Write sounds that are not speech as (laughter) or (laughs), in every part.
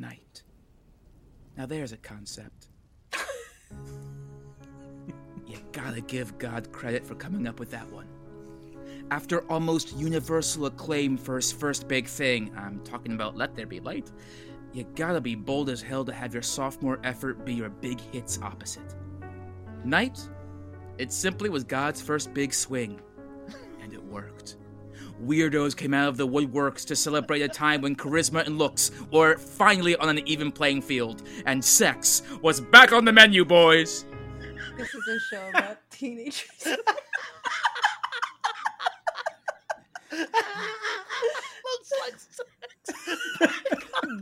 night. Now there's a concept. (laughs) you gotta give God credit for coming up with that one. After almost universal acclaim for his first big thing, I'm talking about Let There Be Light, you gotta be bold as hell to have your sophomore effort be your big hits opposite. Night, it simply was God's first big swing, and it worked. Weirdos came out of the woodworks to celebrate a time when charisma and looks were finally on an even playing field, and sex was back on the menu, boys! This is a show about (laughs) teenagers.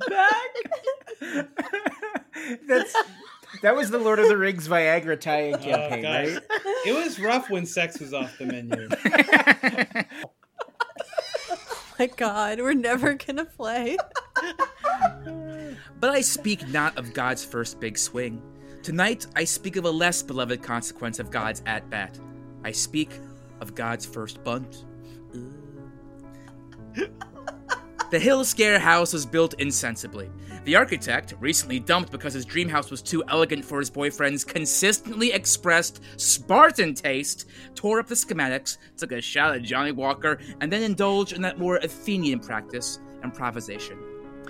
back. That's that was the Lord of the Rings Viagra tie-in oh, campaign, God. right? It was rough when sex was off the menu. (laughs) My God, we're never gonna play. But I speak not of God's first big swing. Tonight, I speak of a less beloved consequence of God's at bat. I speak of God's first bunt. (laughs) the Hill Scare house was built insensibly. The architect, recently dumped because his dream house was too elegant for his boyfriend's consistently expressed Spartan taste, tore up the schematics, took a shot at Johnnie Walker, and then indulged in that more Athenian practice, improvisation.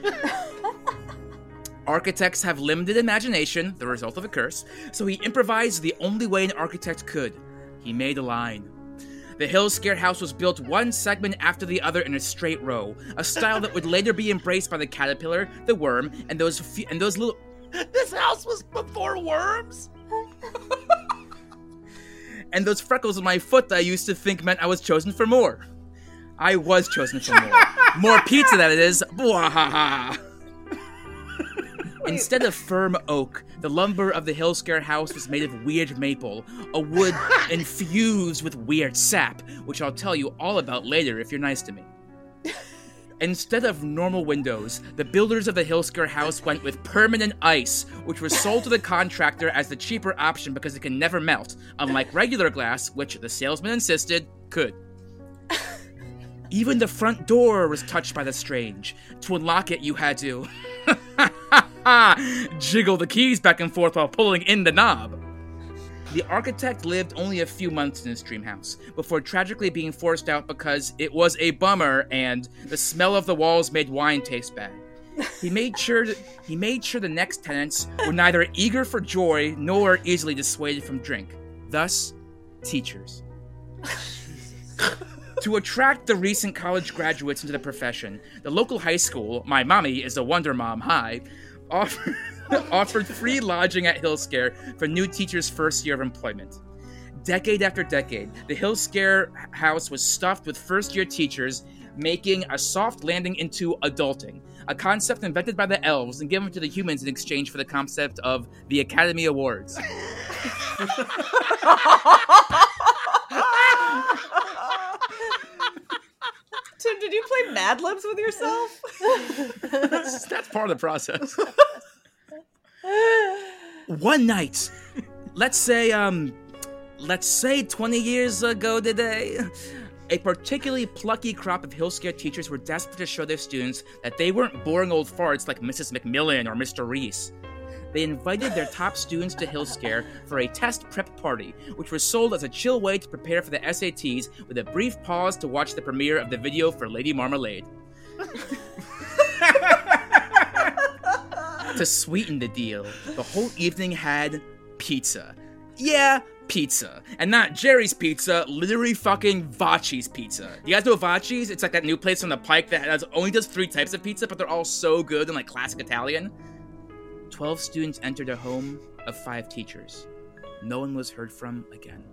(laughs) Architects have limited imagination, the result of a curse, so he improvised the only way an architect could. He made a line. The Hill Scare House was built one segment after the other in a straight row, a style that would later be embraced by the caterpillar, the worm, and those few, and those little. (laughs) This house was before worms. (laughs) and those freckles on my foot that I used to think meant I was chosen for more. I was chosen for more. more pizza, that it is. (laughs) Instead of firm oak, the lumber of the Hillscare house was made of weird maple, a wood (laughs) infused with weird sap, which I'll tell you all about later if you're nice to me. (laughs) Instead of normal windows, the builders of the Hillscare house went with permanent ice, which was sold to the (laughs) contractor as the cheaper option because it can never melt, unlike regular glass, which the salesman insisted could. Even the front door was touched by the strange. To unlock it, you had to jiggle the keys back and forth while pulling in the knob. The architect lived only a few months in his dream house before tragically being forced out because it was a bummer and the smell of the walls made wine taste bad. He made sure that, he made sure the next tenants were neither eager for joy nor easily dissuaded from drink. Thus, teachers. To attract the recent college graduates into the profession, the local high school, my mommy is a Wonder Mom High, offered, (laughs) offered free lodging at Hillscare for new teachers' first year of employment. Decade after decade, the Hillscare house was stuffed with first year teachers, making a soft landing into adulting, a concept invented by the elves and given to the humans in exchange for the concept of the Academy Awards. (laughs) (laughs) Tim, did you play Mad Libs with yourself? (laughs) that's, that's part of the process. One night, let's say, um, let's say 20 years ago today, a particularly plucky crop of Hillscare teachers were desperate to show their students that they weren't boring old farts like Mrs. McMillan or Mr. Reese. They invited their top students to Hillscare for a test prep party, which was sold as a chill way to prepare for the SATs with a brief pause to watch the premiere of the video for Lady Marmalade. (laughs) to sweeten the deal, the whole evening had pizza. Yeah, pizza. And not Jerry's Pizza, literally fucking Vachi's Pizza. You guys know Vachi's? It's like that new place on the pike that has only does three types of pizza, but they're all so good and like classic Italian. 12 students entered a home of five teachers. No one was heard from again.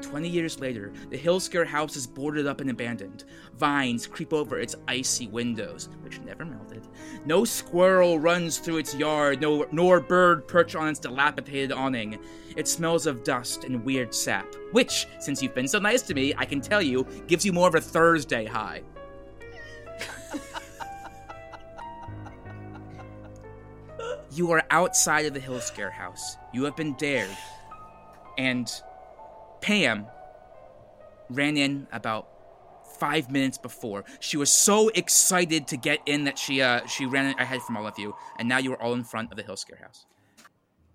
20 years later, the Hillscare house is boarded up and abandoned. Vines creep over its icy windows, which never melted. No squirrel runs through its yard, no, nor bird perch on its dilapidated awning. It smells of dust and weird sap, which, since you've been so nice to me, I can tell you, gives you more of a Thursday high. You are outside of the Hillscare house. You have been dared. And Pam ran in about five minutes before. She was so excited to get in that she uh she ran ahead from all of you, and now you are all in front of the Hill Scare House.